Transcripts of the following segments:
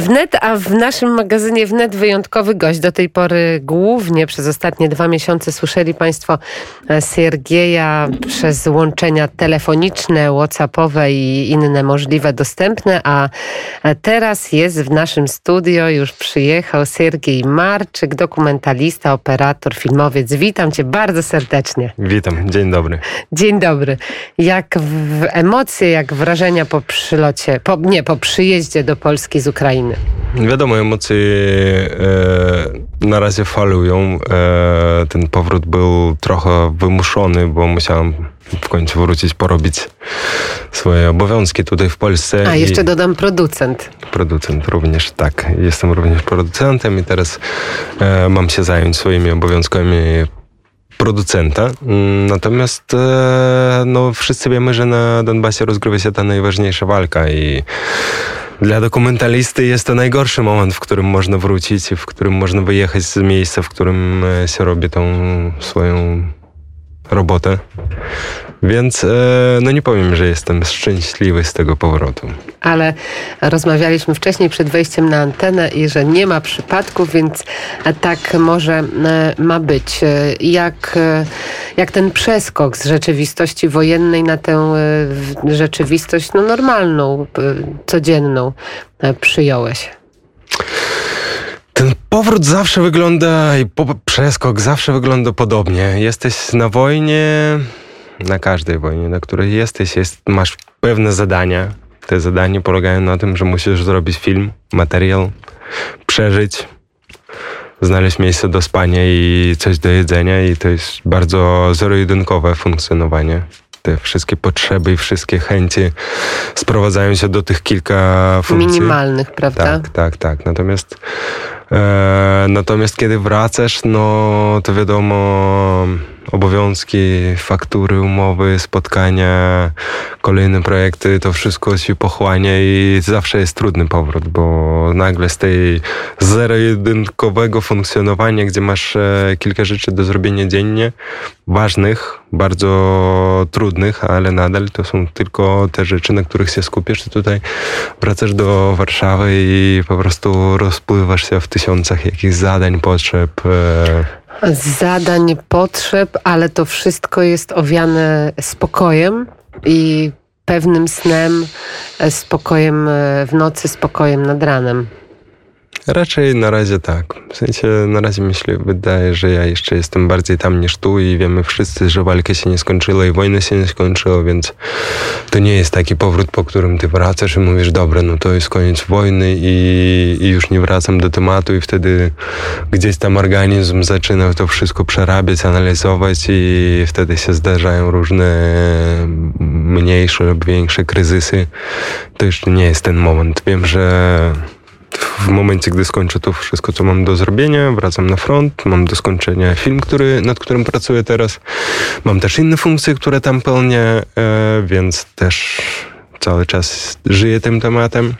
Wnet, a w naszym magazynie Wnet wyjątkowy gość. Do tej pory głównie przez ostatnie dwa miesiące słyszeli Państwo e, Siergieja przez łączenia telefoniczne, whatsappowe i inne możliwe dostępne, a teraz jest w naszym studio, już przyjechał Siergiej Marczyk, dokumentalista, operator, filmowiec. Witam Cię bardzo serdecznie. Witam, dzień dobry. Dzień dobry. Jak w emocje, jak wrażenia po przylocie, po, nie, po przyjeździe do Polski z Ukrainy? Wiadomo, emocje e, na razie falują. E, ten powrót był trochę wymuszony, bo musiałem w końcu wrócić, porobić swoje obowiązki tutaj w Polsce. A, jeszcze dodam producent. Producent również, tak. Jestem również producentem i teraz e, mam się zająć swoimi obowiązkami producenta. Mm, natomiast e, no, wszyscy wiemy, że na Donbasie rozgrywa się ta najważniejsza walka i dla dokumentalisty jest to najgorszy moment, w którym można wrócić w którym można wyjechać z miejsca, w którym e, się robi tą swoją robotę. Więc e, no nie powiem, że jestem szczęśliwy z tego powrotu. Ale rozmawialiśmy wcześniej przed wejściem na antenę i że nie ma przypadków, więc tak może e, ma być. Jak, jak ten przeskok z rzeczywistości wojennej na tę rzeczywistość no, normalną, codzienną przyjąłeś? Ten powrót zawsze wygląda i przeskok zawsze wygląda podobnie. Jesteś na wojnie, na każdej wojnie, na której jesteś, jest, masz pewne zadania. Te zadania polegają na tym, że musisz zrobić film, materiał, przeżyć, znaleźć miejsce do spania i coś do jedzenia i to jest bardzo zero-jedynkowe funkcjonowanie te wszystkie potrzeby i wszystkie chęci sprowadzają się do tych kilka funkcji. Minimalnych, prawda? Tak, tak, tak. Natomiast e, natomiast kiedy wracasz, no to wiadomo obowiązki, faktury, umowy, spotkania, kolejne projekty, to wszystko się pochłania i zawsze jest trudny powrót, bo nagle z tej zero-jedynkowego funkcjonowania, gdzie masz e, kilka rzeczy do zrobienia dziennie, ważnych, bardzo trudnych, ale nadal to są tylko te rzeczy, na których się skupisz, to tutaj wracasz do Warszawy i po prostu rozpływasz się w tysiącach jakichś zadań, potrzeb. E, zadań, potrzeb, ale to wszystko jest owiane spokojem i pewnym snem, spokojem w nocy, spokojem nad ranem. Raczej na razie tak. W sensie na razie myślę, wydaje, że ja jeszcze jestem bardziej tam niż tu i wiemy wszyscy, że walka się nie skończyła i wojna się nie skończyła, więc to nie jest taki powrót, po którym ty wracasz i mówisz, dobra, no to jest koniec wojny i, i już nie wracam do tematu i wtedy gdzieś tam organizm zaczyna to wszystko przerabiać, analizować i wtedy się zdarzają różne mniejsze lub większe kryzysy. To jeszcze nie jest ten moment. Wiem, że w momencie, gdy skończę to wszystko, co mam do zrobienia, wracam na front, mam do skończenia film, który, nad którym pracuję teraz. Mam też inne funkcje, które tam pełnię, e, więc też cały czas żyję tym tematem.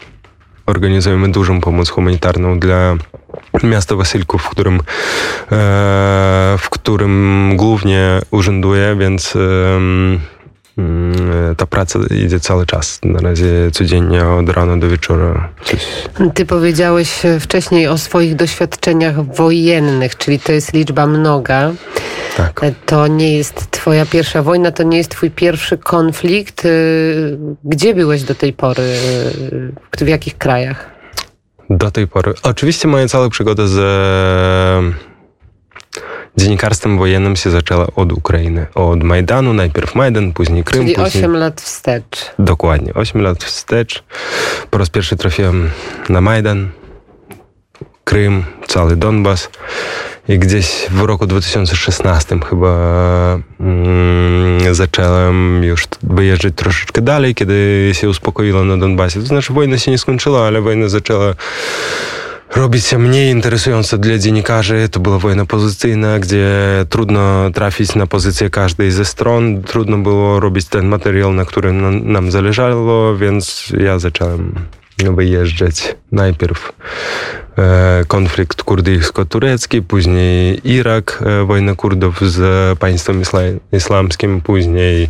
Organizujemy dużą pomoc humanitarną dla miasta Wasylków, w którym, e, w którym głównie urzęduję, więc ta praca idzie cały czas. Na razie codziennie od rana do wieczora. Coś. Ty powiedziałeś wcześniej o swoich doświadczeniach wojennych, czyli to jest liczba mnoga. Tak. To nie jest twoja pierwsza wojna, to nie jest twój pierwszy konflikt. Gdzie byłeś do tej pory? W jakich krajach? Do tej pory. Oczywiście moja cała przygoda z dziennikarstwem wojennym się zaczęła od Ukrainy. Od Majdanu, najpierw Majdan, później Krym. Czyli później... 8 lat wstecz. Dokładnie, 8 lat wstecz. Po raz pierwszy trafiłem na Majdan, Krym, cały Donbas. I gdzieś w roku 2016 chyba mm, zacząłem już wyjeżdżać troszeczkę dalej, kiedy się uspokoiło na Donbasie. To znaczy wojna się nie skończyła, ale wojna zaczęła robić się mniej interesujące dla dziennikarzy. To była wojna pozycyjna, gdzie trudno trafić na pozycję każdej ze stron. Trudno było robić ten materiał, na którym nam zależało, więc ja zacząłem wyjeżdżać najpierw konflikt kurdyjsko-turecki, później Irak, wojna Kurdów z państwem islamskim, później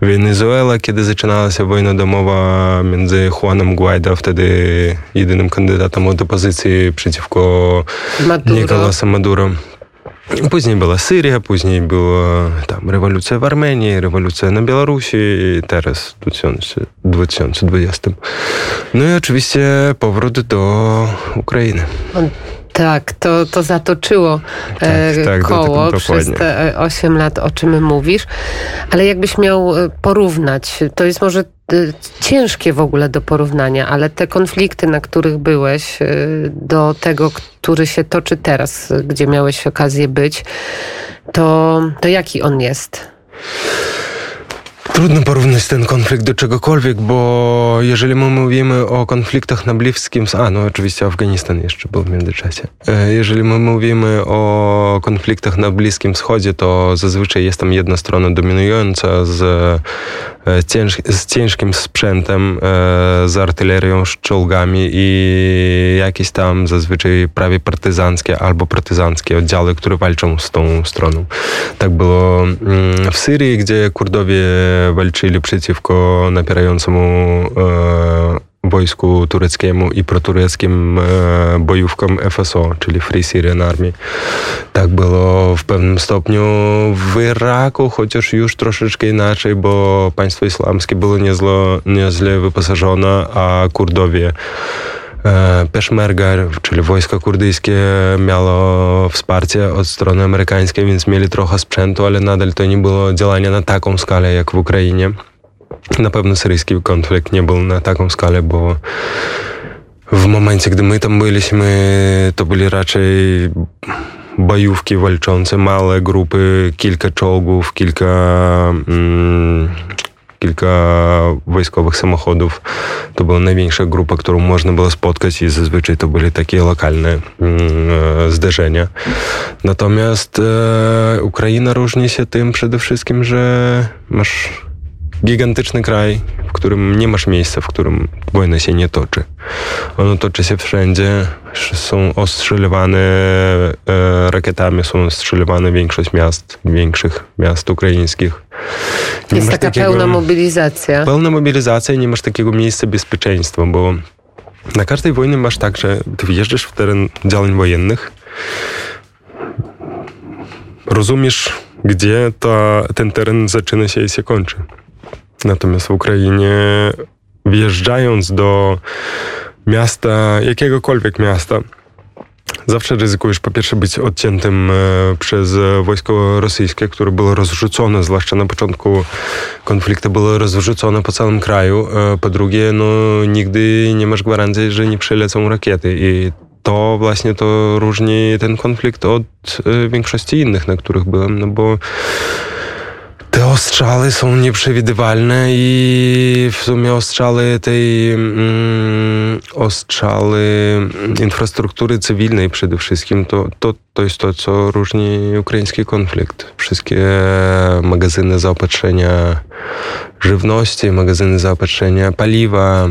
Wenezuela, kiedy zaczynała się wojna domowa między Juanem Guaido, wtedy jedynym kandydatem od opozycji przeciwko Maduro. Nicolasa Maduro. Później była Syria, później była tam rewolucja w Armenii, rewolucja na Białorusi i teraz w 2020. No i oczywiście powrót do Ukrainy. Tak, to, to zatoczyło tak, e, tak, koło przez te 8 lat, o czym mówisz. Ale jakbyś miał e, porównać, to jest może e, ciężkie w ogóle do porównania, ale te konflikty, na których byłeś, do tego, który się toczy teraz, gdzie miałeś okazję być, to, to jaki on jest? Trudno porównać ten konflikt do czegokolwiek, bo jeżeli my mówimy o konfliktach na Bliskim a no oczywiście Afganistan jeszcze był w międzyczasie. E, jeżeli my mówimy o konfliktach na Bliskim Wschodzie, to zazwyczaj jest tam jedna strona dominująca z, cięż, z ciężkim sprzętem, e, z artylerią, z czołgami i jakieś tam zazwyczaj prawie partyzanckie albo partyzanckie oddziały, które walczą z tą stroną. Tak było mm, w Syrii, gdzie Kurdowie walczyli przeciwko napierającemu e, wojsku tureckiemu i protureckim e, bojówkom FSO, czyli Free Syrian Army. Tak było w pewnym stopniu w Iraku, chociaż już troszeczkę inaczej, bo państwo islamskie było niezło, nieźle wyposażone, a Kurdowie e, Peshmerga, czyli wojska kurdyjskie, miało wsparcie od strony amerykańskiej, więc mieli trochę sprzętu, ale nadal to nie było działania na taką skalę jak w Ukrainie. Na pewno syryjski konflikt nie był na taką skalę, bo w momencie, gdy my tam byliśmy, to byli raczej bojówki walczące, małe grupy, kilka czołgów, kilka mm, kilka wojskowych samochodów. To była największa grupa, którą można było spotkać i zazwyczaj to były takie lokalne mm, zderzenia. Natomiast e, Ukraina różni się tym przede wszystkim, że masz gigantyczny kraj, w którym nie masz miejsca, w którym wojna się nie toczy. Ono toczy się wszędzie, są ostrzeliwane e, rakietami, są ostrzeliwane większość miast, większych miast ukraińskich. Nie Jest taka takiego, pełna mobilizacja. Pełna mobilizacja i nie masz takiego miejsca bezpieczeństwa, bo na każdej wojnie masz tak, że ty wjeżdżasz w teren działań wojennych, rozumiesz, gdzie ta, ten teren zaczyna się i się kończy. Natomiast w Ukrainie wjeżdżając do miasta, jakiegokolwiek miasta, zawsze ryzykujesz po pierwsze być odciętym e, przez wojsko rosyjskie, które było rozrzucone, zwłaszcza na początku konfliktu było rozrzucone po całym kraju. E, po drugie, no nigdy nie masz gwarancji, że nie przylecą rakiety i to właśnie to różni ten konflikt od e, większości innych, na których byłem, no bo te ostrzały są nieprzewidywalne i w sumie ostrzały tej mm, ostrzały infrastruktury cywilnej przede wszystkim to, to, to jest to, co różni ukraiński konflikt. Wszystkie magazyny zaopatrzenia żywności, magazyny zaopatrzenia paliwa,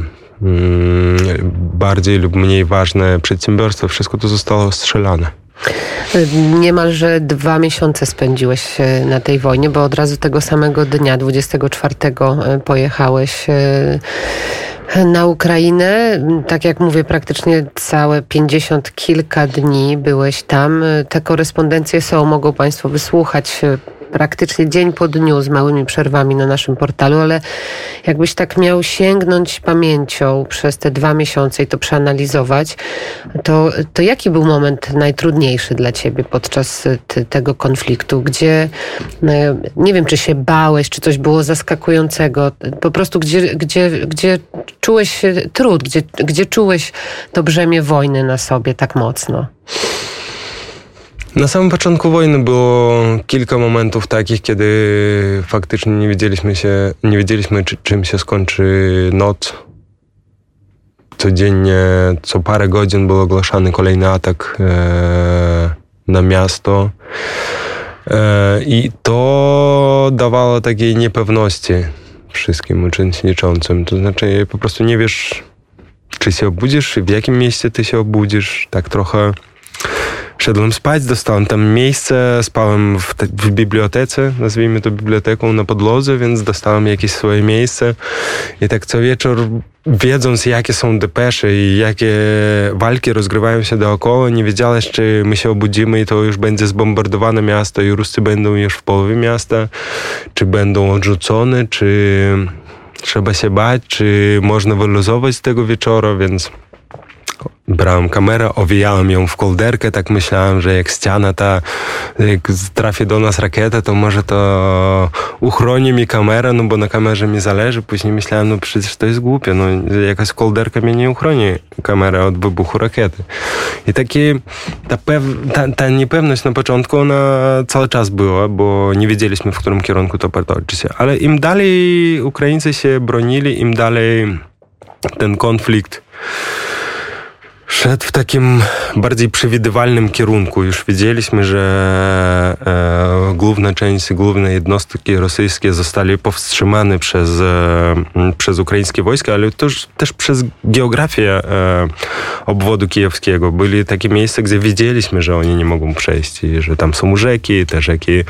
bardziej lub mniej ważne przedsiębiorstwa, wszystko to zostało ostrzelane. Niemalże dwa miesiące spędziłeś e, na tej wojnie, bo od razu tego samego dnia, 24 e, pojechałeś e, na Ukrainę. Tak jak mówię, praktycznie całe 50 kilka dni byłeś tam. Te korespondencje są, mogą Państwo wysłuchać praktycznie dzień po dniu z małymi przerwami na naszym portalu, ale jakbyś tak miał sięgnąć pamięcią przez te dwa miesiące i to przeanalizować, to, to jaki był moment najtrudniejszy dla ciebie podczas te, tego konfliktu, gdzie e, nie wiem, czy się bałeś, czy coś było zaskakującego, po prostu gdzie, gdzie, gdzie czułeś trud, gdzie, gdzie czułeś to brzemię wojny na sobie tak mocno? Na samym początku wojny było kilka momentów takich, kiedy faktycznie nie wiedzieliśmy się, nie wiedzieliśmy czy, czym się skończy noc. Codziennie, co parę godzin był ogłaszany kolejny atak e, na miasto. E, I to dawało takiej niepewności wszystkim uczestniczącym. To znaczy po prostu nie wiesz, czy się obudzisz, w jakim miejscu ty się obudzisz, tak trochę Szedłem spać, dostałem tam miejsce, spałem w, w bibliotece, nazwijmy to biblioteką na podłodze, więc dostałem jakieś swoje miejsce. I tak co wieczór wiedząc jakie są depesze i jakie walki rozgrywają się dookoła, nie wiedziałeś czy my się obudzimy i to już będzie zbombardowane miasto i Ruscy będą już w połowie miasta, czy będą odrzucone, czy trzeba się bać, czy można wyluzować z tego wieczora, więc brałem kamerę, owijałem ją w kolderkę, tak myślałem, że jak ściana ta, jak trafi do nas rakieta, to może to uchroni mi kamerę, no bo na kamerze mi zależy. Później myślałem, no przecież to jest głupie, no jakaś kolderka mnie nie uchroni kamerę od wybuchu rakiety. I taki, ta, pew, ta, ta niepewność na początku, ona cały czas była, bo nie wiedzieliśmy, w którym kierunku to potoczy się. Ale im dalej Ukraińcy się bronili, im dalej ten konflikt szedł w takim bardziej przewidywalnym kierunku. Już wiedzieliśmy, że e, główna część, główne jednostki rosyjskie zostali powstrzymane przez, e, przez ukraińskie wojska, ale też, też przez geografię e, obwodu kijowskiego. Byli takie miejsca, gdzie wiedzieliśmy, że oni nie mogą przejść i że tam są rzeki, te rzeki... E,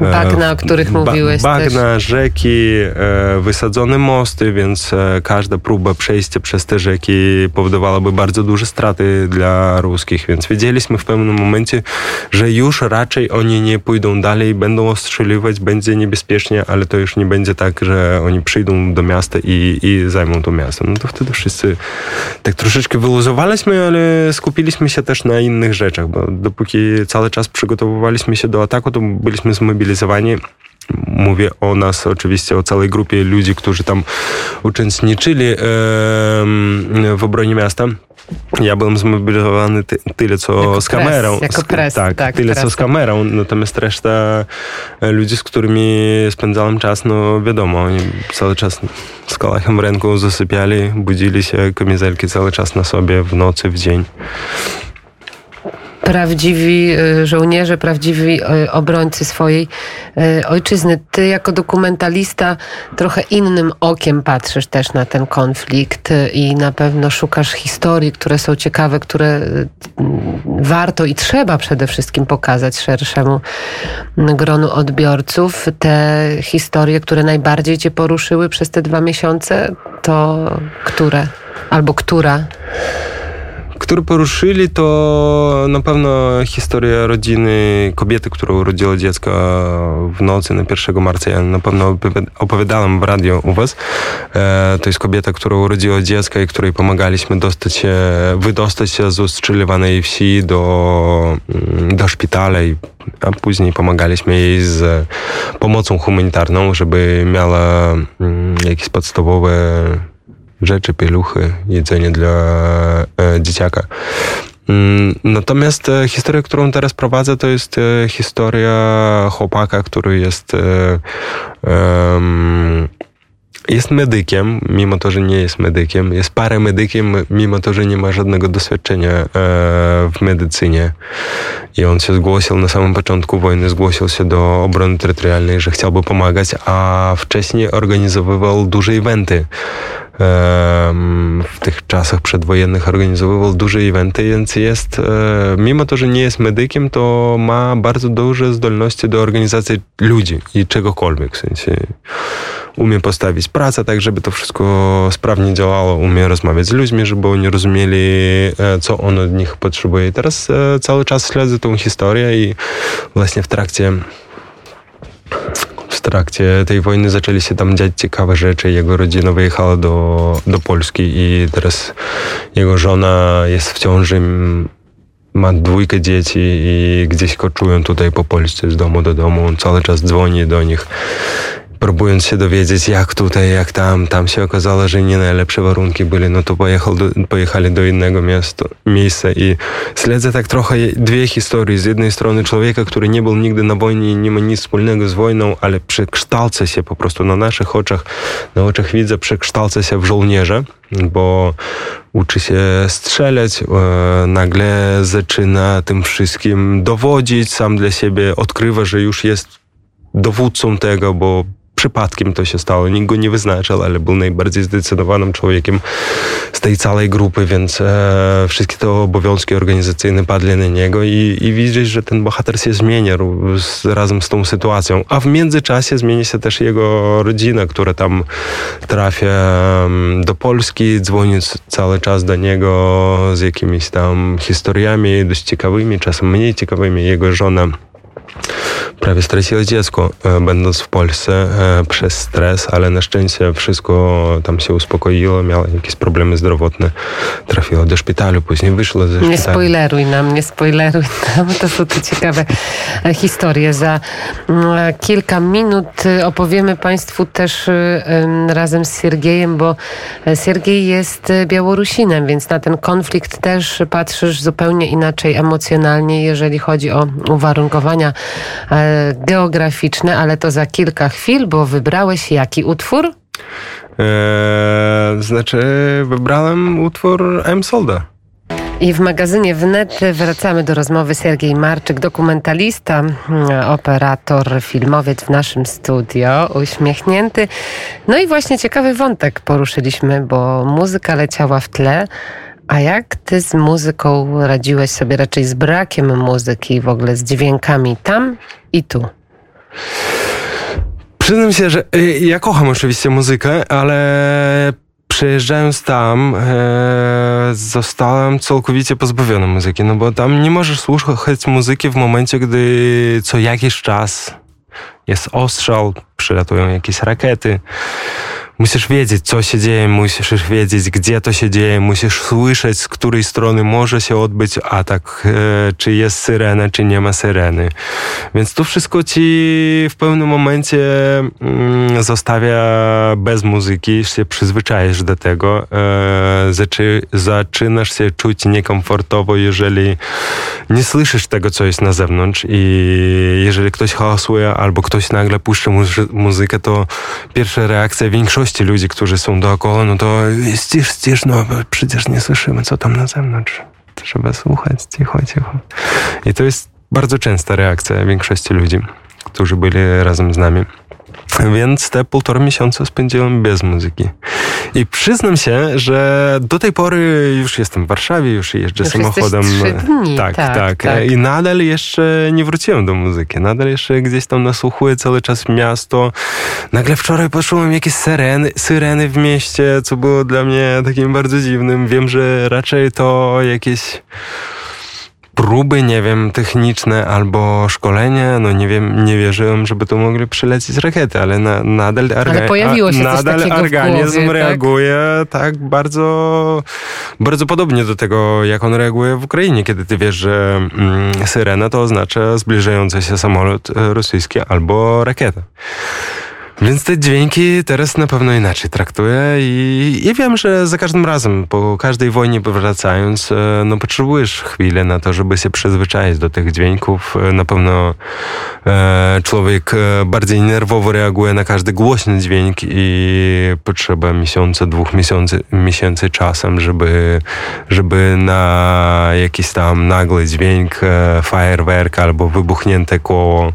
bagna, o których ba, mówiłeś Bagna, też. rzeki, e, wysadzone mosty, więc e, każda próba przejścia przez te rzeki powodowałaby bardzo duże straty dla ruskich, więc wiedzieliśmy w pewnym momencie, że już raczej oni nie pójdą dalej, będą ostrzeliwać, będzie niebezpiecznie, ale to już nie będzie tak, że oni przyjdą do miasta i, i zajmą to miasto. No to wtedy wszyscy tak troszeczkę wyluzowaliśmy, ale skupiliśmy się też na innych rzeczach, bo dopóki cały czas przygotowywaliśmy się do ataku, to byliśmy zmobilizowani Mówię o nas, oczywiście o całej grupie ludzi, którzy tam uczestniczyli w obronie miasta. Ja byłem zmobilizowany ty, tyle co jako z kamerą. Pres, jako pres, tak, tak, tyle co z kamerą, natomiast reszta e, ludzi, z którymi spędzałem czas, no wiadomo, oni cały czas z kalachem w ręku zasypiali, budzili się, kamizelki cały czas na sobie w nocy, w dzień prawdziwi y, żołnierze, prawdziwi y, obrońcy swojej y, ojczyzny. Ty jako dokumentalista trochę innym okiem patrzysz też na ten konflikt i na pewno szukasz historii, które są ciekawe, które warto i trzeba przede wszystkim pokazać szerszemu gronu odbiorców. Te historie, które najbardziej cię poruszyły przez te dwa miesiące, to które? Albo która? Które poruszyli, to na pewno historia rodziny kobiety, która urodziła dziecko w nocy na 1 marca. Ja na pewno opowiadałem w radio u was. E, to jest kobieta, która urodziła dziecko i której pomagaliśmy dostać się, wydostać się z ustrzeliwanej wsi do, mm, do szpitala i a później pomagaliśmy jej z pomocą humanitarną, żeby miała mm, jakieś podstawowe rzeczy, pieluchy, jedzenie dla e, dzieciaka. Mm, natomiast e, historia, którą teraz prowadzę, to jest e, historia chłopaka, który jest jest medykiem, mimo to, że nie jest medykiem, jest paramedykiem, mimo to, że nie ma żadnego doświadczenia w medycynie. I on się zgłosił na samym początku wojny, zgłosił się do obrony terytorialnej, że chciałby pomagać, a wcześniej organizowywał duże eventy w tych czasach przedwojennych organizowywał duże eventy, więc jest, e, mimo to, że nie jest medykiem, to ma bardzo duże zdolności do organizacji ludzi i czegokolwiek. W sensie umie postawić pracę tak, żeby to wszystko sprawnie działało, umie rozmawiać z ludźmi, żeby oni rozumieli, e, co on od nich potrzebuje. Teraz e, cały czas śledzę tą historię i właśnie w trakcie w trakcie tej wojny zaczęli się tam dziać ciekawe rzeczy. Jego rodzina wyjechała do, do Polski i teraz jego żona jest w ciąży, ma dwójkę dzieci i gdzieś koczują tutaj po Polsce z domu do domu. On cały czas dzwoni do nich próbując się dowiedzieć, jak tutaj, jak tam. Tam się okazało, że nie najlepsze warunki byli, no to pojechał do, pojechali do innego miasta, miejsca i śledzę tak trochę dwie historie. Z jednej strony człowieka, który nie był nigdy na wojnie i nie ma nic wspólnego z wojną, ale przekształca się po prostu na naszych oczach, na oczach widza, przekształca się w żołnierza, bo uczy się strzelać, e, nagle zaczyna tym wszystkim dowodzić, sam dla siebie odkrywa, że już jest dowódcą tego, bo przypadkiem to się stało. Nikt go nie wyznaczał, ale był najbardziej zdecydowanym człowiekiem z tej całej grupy, więc e, wszystkie te obowiązki organizacyjne padły na niego i, i widzisz, że ten bohater się zmienia z, razem z tą sytuacją. A w międzyczasie zmieni się też jego rodzina, która tam trafia do Polski, dzwoni cały czas do niego z jakimiś tam historiami dość ciekawymi, czasem mniej ciekawymi. Jego żona prawie straciła dziecko, e, będąc w Polsce e, przez stres, ale na szczęście wszystko tam się uspokoiło, miała jakieś problemy zdrowotne, trafiła do szpitalu, później wyszła ze szpitalu. Nie spoileruj nam, nie spoileruj nam, to są te ciekawe e, historie. Za mm, kilka minut opowiemy Państwu też razem z Siergiejem, bo Siergiej jest Białorusinem, więc na ten konflikt też patrzysz zupełnie inaczej emocjonalnie, jeżeli chodzi o uwarunkowania geograficzne, ale to za kilka chwil, bo wybrałeś jaki utwór? Eee, znaczy, wybrałem utwór M. Solda. I w magazynie Wnet wracamy do rozmowy Sergiej Marczyk, dokumentalista, operator, filmowiec w naszym studio, uśmiechnięty. No i właśnie ciekawy wątek poruszyliśmy, bo muzyka leciała w tle. A jak ty z muzyką radziłeś sobie raczej z brakiem muzyki, w ogóle z dźwiękami tam i tu? Przyznam się, że y, ja kocham oczywiście muzykę, ale przejeżdżając tam, e, zostałem całkowicie pozbawiony muzyki, no bo tam nie możesz słuchać muzyki w momencie, gdy co jakiś czas jest ostrzał, przylatują jakieś rakiety musisz wiedzieć, co się dzieje, musisz wiedzieć, gdzie to się dzieje, musisz słyszeć, z której strony może się odbyć atak, e, czy jest syrena, czy nie ma syreny. Więc to wszystko ci w pewnym momencie mm, zostawia bez muzyki, się przyzwyczajasz do tego, e, zaczy, zaczynasz się czuć niekomfortowo, jeżeli nie słyszysz tego, co jest na zewnątrz i jeżeli ktoś hałasuje albo ktoś nagle puszcza muzykę, to pierwsza reakcja większości większości ludzi, którzy są dookoła, no to ścisz, ścisz, no przecież nie słyszymy, co tam na zewnątrz. Trzeba słuchać, cicho, cicho. I to jest bardzo częsta reakcja większości ludzi, którzy byli razem z nami. Więc te półtora miesiąca spędziłem bez muzyki. I przyznam się, że do tej pory już jestem w Warszawie, już jeżdżę już samochodem. Dni. Tak, tak, tak, tak, I nadal jeszcze nie wróciłem do muzyki. Nadal jeszcze gdzieś tam nasłuchuję cały czas miasto. Nagle wczoraj poczułem jakieś syreny, syreny w mieście, co było dla mnie takim bardzo dziwnym. Wiem, że raczej to jakieś próby, nie wiem, techniczne albo szkolenie, no nie wiem, nie wierzyłem, żeby to mogli przylecieć rakiety, ale na, nadal, orga, ale pojawiło się nadal organizm głowie, reaguje tak? tak? bardzo, bardzo podobnie do tego, jak on reaguje w Ukrainie, kiedy ty wiesz, że mm, syrena to oznacza zbliżający się samolot e, rosyjski albo rakieta. Więc te dźwięki teraz na pewno inaczej traktuję i, i wiem, że za każdym razem, po każdej wojnie wracając, e, no potrzebujesz chwilę na to, żeby się przyzwyczaić do tych dźwięków. E, na pewno e, człowiek e, bardziej nerwowo reaguje na każdy głośny dźwięk i potrzeba miesiąca, dwóch miesięcy, miesięcy czasem, żeby, żeby na jakiś tam nagły dźwięk, e, fajerwerk albo wybuchnięte koło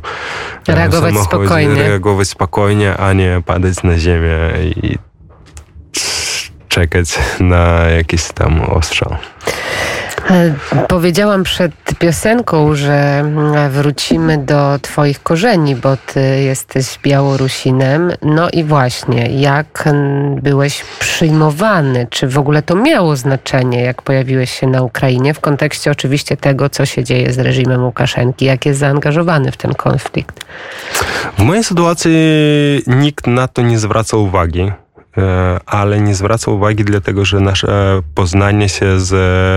reagować spokojnie. reagować spokojnie, a nie padać na ziemię i czekać na jakiś tam ostrzał. E, powiedziałam przed piosenką, że wrócimy do Twoich korzeni, bo Ty jesteś Białorusinem. No i właśnie, jak byłeś przyjmowany? Czy w ogóle to miało znaczenie, jak pojawiłeś się na Ukrainie, w kontekście oczywiście tego, co się dzieje z reżimem Łukaszenki, jak jest zaangażowany w ten konflikt? W mojej sytuacji nikt na to nie zwraca uwagi. E, ale nie zwraca uwagi, dlatego że nasze poznanie się z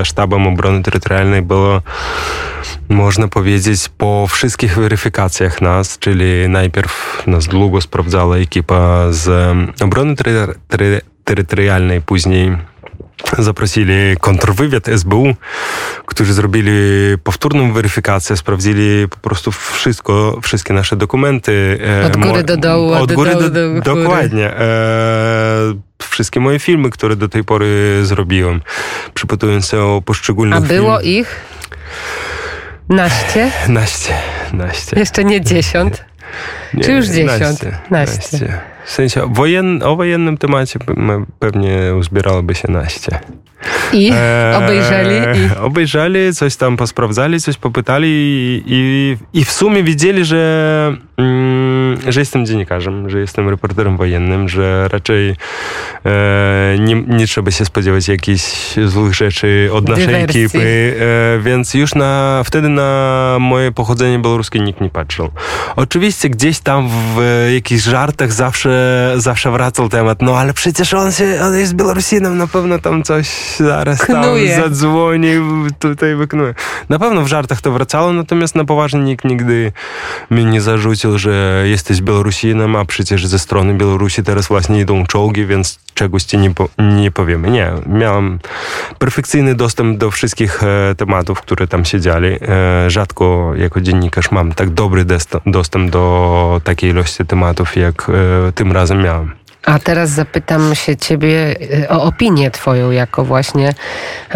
Sztabem Obrony Terytorialnej było, można powiedzieć, po wszystkich weryfikacjach nas, czyli najpierw nas długo sprawdzała ekipa z Obrony Terytorialnej, później zaprosili kontrwywiad SBU, którzy zrobili powtórną weryfikację, sprawdzili po prostu wszystko, wszystkie nasze dokumenty. E, od góry do dołu. Od góry do, do, do Dokładnie. E, wszystkie moje filmy, które do tej pory zrobiłem, przypytując się o poszczególnych A było film. ich? Naście? Naście, naście. Jeszcze nie dziesiąt? Nie, Czy już dziesiąt? Naście. W sensie wojen, o wojennym temacie pewnie uzbierałoby się naście. I obejrzeli? I... Obejrzeli, coś tam posprawdzali, coś popytali i, i w sumie widzieli, że, mm, że jestem dziennikarzem, że jestem reporterem wojennym, że raczej e, nie, nie trzeba się spodziewać jakichś złych rzeczy od naszej Dywersji. ekipy, e, więc już na, wtedy na moje pochodzenie białoruskie nikt nie patrzył. Oczywiście gdzieś tam w jakichś żartach zawsze, zawsze wracał temat, no ale przecież on, się, on jest Białorusinem, na pewno tam coś zaraz Knuje. tam zadzwoni, tutaj wyknuje. Na pewno w żartach to wracało, natomiast na poważnie nikt nigdy mi nie zarzucił, że jesteś Białorusinem, a przecież ze strony Białorusi teraz właśnie idą czołgi, więc czegoś ci nie, po, nie powiemy. Nie, miałem perfekcyjny dostęp do wszystkich e, tematów, które tam się dziali. E, rzadko jako dziennikarz mam tak dobry dostęp do takiej ilości tematów, jak e, tym razem miałem. A teraz zapytam się ciebie y, o opinię twoją jako właśnie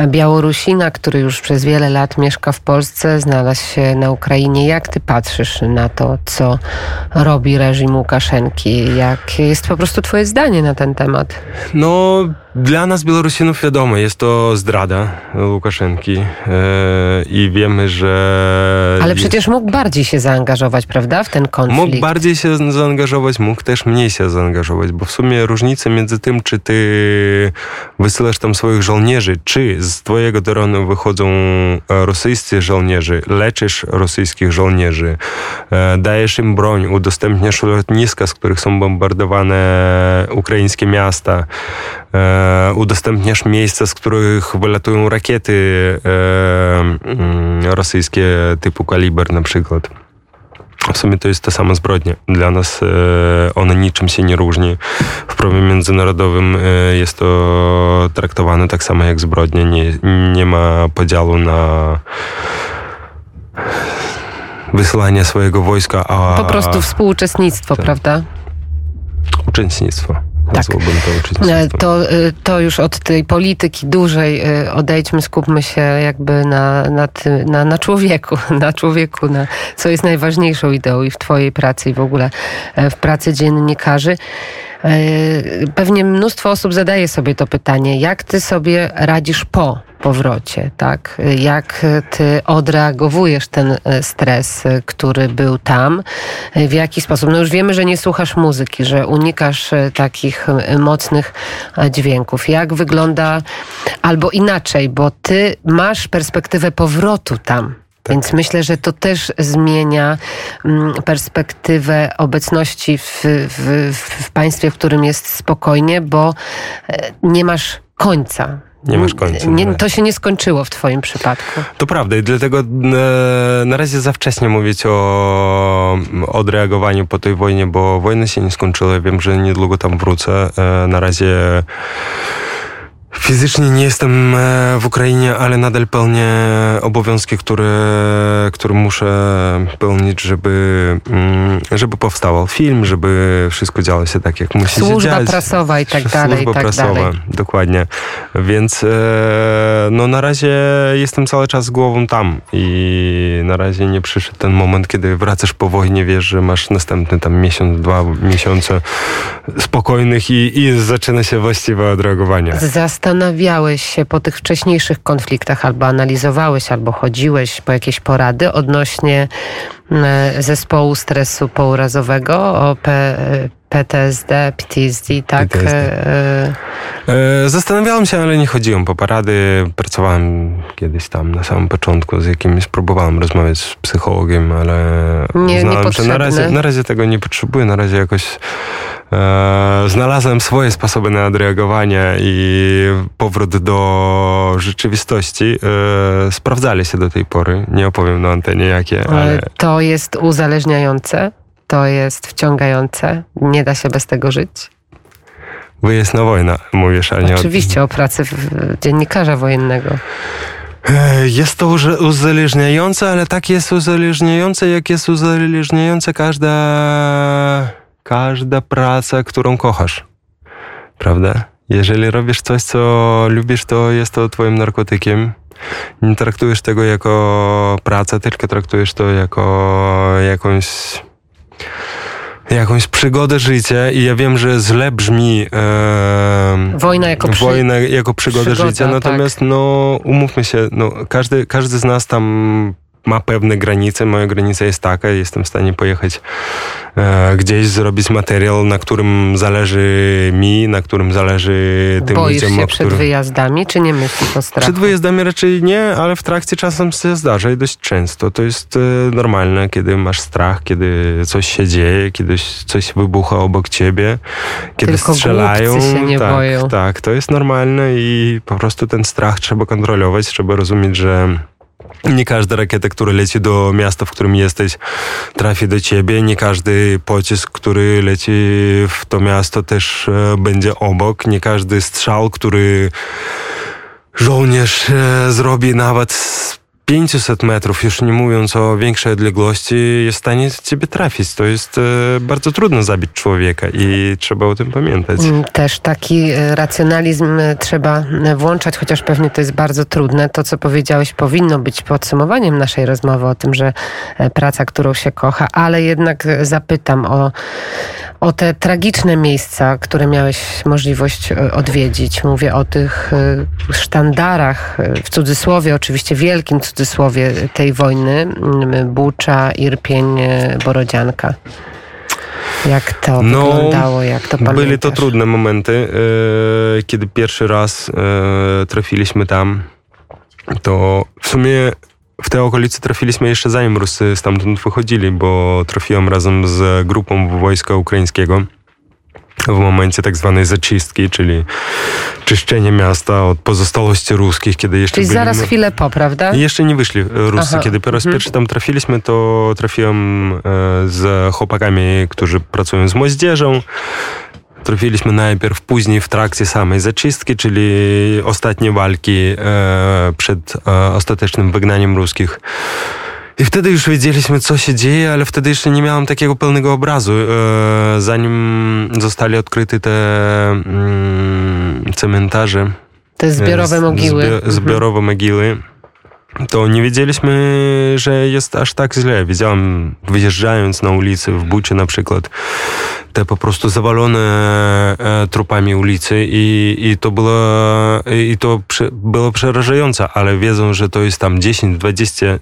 Białorusina, który już przez wiele lat mieszka w Polsce, znalazł się na Ukrainie. Jak ty patrzysz na to, co robi reżim Łukaszenki? Jakie jest po prostu twoje zdanie na ten temat? No, dla nas, Białorusinów, wiadomo, jest to zdrada Łukaszenki e, i wiemy, że... Ale przecież mógł bardziej się zaangażować, prawda, w ten konflikt? Mógł bardziej się zaangażować, mógł też mniej się zaangażować, bo w sumie różnica między tym, czy ty wysyłasz tam swoich żołnierzy, czy z twojego terenu wychodzą rosyjscy żołnierze, leczysz rosyjskich żołnierzy, e, dajesz im broń, udostępniasz lotniska, z których są bombardowane ukraińskie miasta, e, udostępniasz miejsca, z których wylatują rakiety e, mm, rosyjskie typu kaliber na przykład. W sumie to jest ta sama zbrodnia. Dla nas e, ona niczym się nie różni. W prawie międzynarodowym e, jest to traktowane tak samo jak zbrodnia. Nie, nie ma podziału na wysyłanie swojego wojska, a... Po prostu współuczestnictwo, tak. prawda? Uczestnictwo. Tak. To, e, to, e, to już od tej polityki dużej e, odejdźmy, skupmy się jakby na, na, ty, na, na człowieku, na człowieku, na co jest najważniejszą ideą i w Twojej pracy i w ogóle w pracy dziennikarzy. Pewnie mnóstwo osób zadaje sobie to pytanie, jak ty sobie radzisz po powrocie, tak? Jak ty odreagowujesz ten e, stres, e, który był tam? E, w jaki sposób? No już wiemy, że nie słuchasz muzyki, że unikasz takich mocnych dźwięków. Jak wygląda, albo inaczej, bo ty masz perspektywę powrotu tam. Tak. Więc myślę, że to też zmienia mm, perspektywę obecności w, w, w państwie, w którym jest spokojnie, bo nie masz końca nie masz końca. Nie, to się nie skończyło w Twoim przypadku. To prawda i dlatego e, na razie za wcześnie mówić o odreagowaniu po tej wojnie, bo wojna się nie skończyła. Wiem, że niedługo tam wrócę. E, na razie Fizycznie nie jestem e, w Ukrainie, ale nadal pełnię obowiązki, które, które muszę pełnić, żeby, mm, żeby powstał film, żeby wszystko działo się tak, jak musi Służba się dziać. Służba prasowa i tak dalej. Służba tak prasowa, dalej. dokładnie. Więc e, no na razie jestem cały czas z głową tam i na razie nie przyszedł ten moment, kiedy wracasz po wojnie, wiesz, że masz następny tam miesiąc, dwa miesiące spokojnych i, i zaczyna się właściwe odreagowanie zastanawiałeś się po tych wcześniejszych konfliktach, albo analizowałeś, albo chodziłeś po jakieś porady odnośnie mm, zespołu stresu pourazowego, o P, PTSD, PTSD, tak? PTSD. E, e, zastanawiałem się, ale nie chodziłem po porady. Pracowałem kiedyś tam na samym początku z jakimś, próbowałem rozmawiać z psychologiem, ale nie, uznałem, że na razie, na razie tego nie potrzebuję, na razie jakoś E, znalazłem swoje sposoby na odreagowanie i powrót do rzeczywistości. E, sprawdzali się do tej pory. Nie opowiem na antenie jakie, ale... To jest uzależniające, to jest wciągające. Nie da się bez tego żyć. Wyjazd na wojnę, mówisz, ale nie Oczywiście, o pracy dziennikarza wojennego. Jest to uzależniające, ale tak jest uzależniające, jak jest uzależniające każda każda praca, którą kochasz. Prawda? Jeżeli robisz coś, co lubisz, to jest to twoim narkotykiem. Nie traktujesz tego jako pracę, tylko traktujesz to jako jakąś jakąś przygodę życia i ja wiem, że źle brzmi e, wojna jako, przy... wojna jako przygoda, przygoda życia, natomiast tak. no umówmy się, no, każdy, każdy z nas tam ma pewne granice. Moja granica jest taka, jestem w stanie pojechać e, gdzieś, zrobić materiał, na którym zależy mi, na którym zależy tym Boisz ludziom. się przed którym... wyjazdami, czy nie myślisz o strachu? Przed wyjazdami raczej nie, ale w trakcie czasem się zdarza i dość często. To jest e, normalne, kiedy masz strach, kiedy coś się dzieje, kiedy coś wybucha obok ciebie, kiedy Tylko strzelają. się nie tak, boją. tak, to jest normalne i po prostu ten strach trzeba kontrolować, trzeba rozumieć, że nie każda rakieta, która leci do miasta, w którym jesteś, trafi do ciebie. Nie każdy pocisk, który leci w to miasto, też e, będzie obok. Nie każdy strzał, który żołnierz e, zrobi nawet 500 metrów, już nie mówiąc o większej odległości, jest w stanie ciebie trafić. To jest e, bardzo trudno zabić człowieka i trzeba o tym pamiętać. Mm, też taki e, racjonalizm e, trzeba włączać, chociaż pewnie to jest bardzo trudne. To, co powiedziałeś, powinno być podsumowaniem naszej rozmowy o tym, że praca, którą się kocha, ale jednak zapytam o, o te tragiczne miejsca, które miałeś możliwość odwiedzić. Mówię o tych sztandarach, w cudzysłowie oczywiście wielkim cudzysłowie, tej wojny, Bucza, Irpień, e, Borodzianka. Jak to no, wyglądało, jak to pamiętasz? Byli to trudne momenty. E, kiedy pierwszy raz e, trafiliśmy tam, to w sumie w te okolice trafiliśmy jeszcze zanim Rusy stamtąd wychodzili, bo trafiłem razem z grupą wojska ukraińskiego w momencie tak zwanej zaczystki, czyli czyszczenie miasta od pozostałości ruskich, kiedy jeszcze Czyli byli... zaraz chwilę po, prawda? Jeszcze nie wyszli Rusy. Aha. Kiedy po raz mhm. pierwszy tam trafiliśmy, to trafiłem e, z chłopakami, którzy pracują z moździerzą. Trafiliśmy najpierw, później w trakcie samej zaczystki, czyli ostatnie walki e, przed e, ostatecznym wygnaniem ruskich. I wtedy już wiedzieliśmy, co się dzieje, ale wtedy jeszcze nie miałem takiego pełnego obrazu. E, zanim zostali odkryte te mm, cementarze. Te zbiorowe mogiły. Zbi mhm. zbiorowe mhm. mogiły. To nie wiedzieliśmy, że jest aż tak źle. Widziałem, wyjeżdżając na ulicy w Bucie na przykład, te po prostu zawalone e, trupami ulicy i, i to było, i to prze, było przerażające, ale wiedzą, że to jest tam 10-20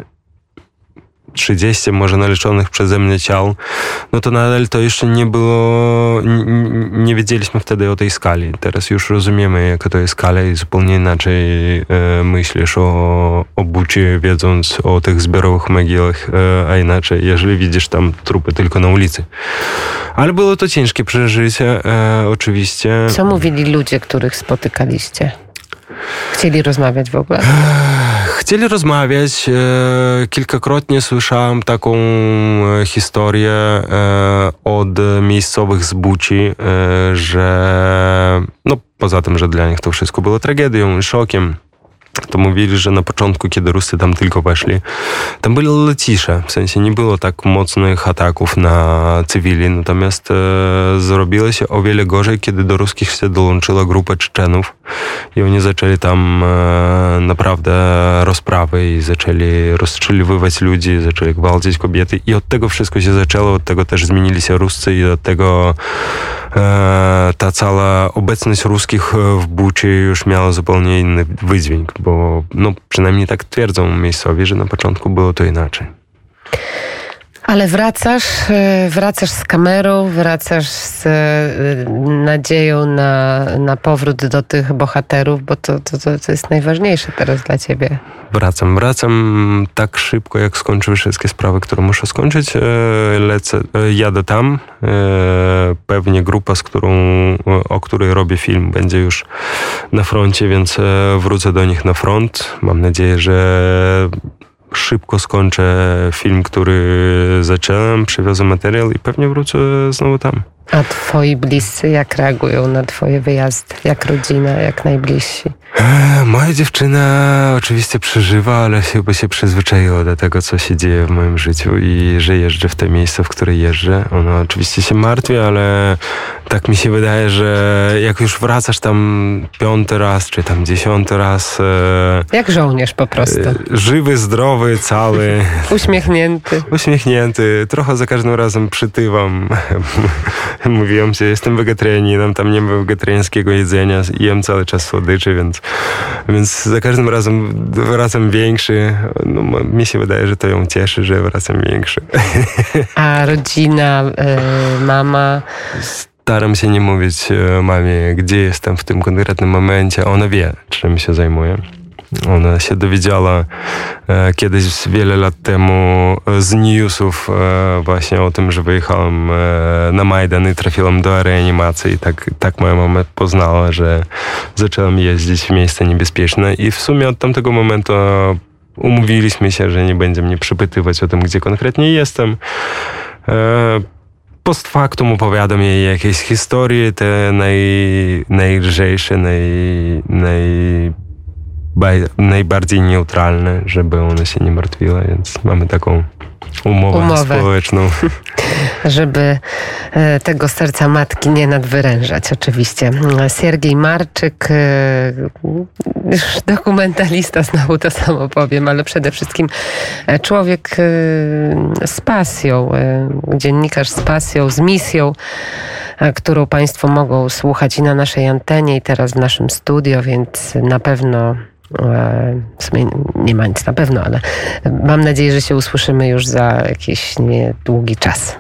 30 może naliczonych przeze mnie ciał, no to nadal to jeszcze nie było, nie, nie wiedzieliśmy wtedy o tej skali. Teraz już rozumiemy, jaka to jest skala i zupełnie inaczej e, myślisz o, o bucie, wiedząc o tych zbiorowych mogiłach, e, a inaczej, jeżeli widzisz tam trupy tylko na ulicy. Ale było to ciężkie przeżycie, e, oczywiście. Co mówili ludzie, których spotykaliście? Chcieli rozmawiać w ogóle? Chcieli rozmawiać. E, kilkakrotnie słyszałem taką e, historię e, od miejscowych z Buci, że no poza tym, że dla nich to wszystko było tragedią i szokiem, to mówili, że na początku, kiedy Rusy tam tylko weszli, tam byli lecisze, w sensie nie było tak mocnych ataków na cywili, natomiast e, zrobiło się o wiele gorzej, kiedy do ruskich się dołączyła grupa Czeczenów i oni zaczęli tam e, naprawdę rozprawy i zaczęli rozstrzeliwywać ludzi, zaczęli gwałcić kobiety. I od tego wszystko się zaczęło, od tego też zmienili się Ruscy i od tego ta cała obecność ruskich w Buczy już miała zupełnie inny wydźwięk, bo no, przynajmniej tak twierdzą miejscowi, że na początku było to inaczej. Ale wracasz, e, wracasz z kamerą, wracasz z e, nadzieją na, na powrót do tych bohaterów, bo to, to, to jest najważniejsze teraz dla ciebie. Wracam, wracam tak szybko, jak skończę wszystkie sprawy, które muszę skończyć. E, lecę, jadę tam. Pewnie grupa, z którą, o której robię film, będzie już na froncie, więc wrócę do nich na front. Mam nadzieję, że szybko skończę film, który zacząłem, przywiozę materiał i pewnie wrócę znowu tam. A twoi bliscy jak reagują na twoje wyjazdy? Jak rodzina, jak najbliżsi? E, moja dziewczyna oczywiście przeżywa, ale chyba się przyzwyczaiła do tego, co się dzieje w moim życiu i że jeżdżę w te miejsca, w które jeżdżę. Ona oczywiście się martwi, ale tak mi się wydaje, że jak już wracasz tam piąty raz, czy tam dziesiąty raz... E, jak żołnierz po prostu. E, żywy, zdrowy, cały. Uśmiechnięty. Uśmiechnięty. Trochę za każdym razem przytywam. Mówiłem, że jestem wegetarianinem, tam nie ma wegetariańskiego jedzenia, jem cały czas słodyczy, więc więc za każdym razem wracam większy. No, mi się wydaje, że to ją cieszy, że wracam większy. A rodzina, y, mama? Staram się nie mówić e, mamie, gdzie jestem w tym konkretnym momencie. Ona wie, czym się zajmuję. Ona się dowiedziała e, kiedyś wiele lat temu e, z newsów e, właśnie o tym, że wyjechałem e, na Majdan i trafiłem do reanimacji. I tak, tak moja mama poznała, że zacząłem jeździć w miejsce niebezpieczne i w sumie od tamtego momentu umówiliśmy się, że nie będzie mnie przypytywać o tym, gdzie konkretnie jestem. E, post factum opowiadam jej jakieś historie, te naj, najlżejsze, naj, naj najbardziej neutralne, żeby one się nie martwiły, więc mamy taką umowę, umowę. społeczną. żeby e, tego serca matki nie nadwyrężać, oczywiście. Siergiej Marczyk, e, już dokumentalista, znowu to samo powiem, ale przede wszystkim e, człowiek z pasją, dziennikarz z pasją, z misją, którą Państwo mogą słuchać i na naszej antenie, i teraz w naszym studio, więc na pewno w sumie nie ma nic na pewno, ale mam nadzieję, że się usłyszymy już za jakiś niedługi czas.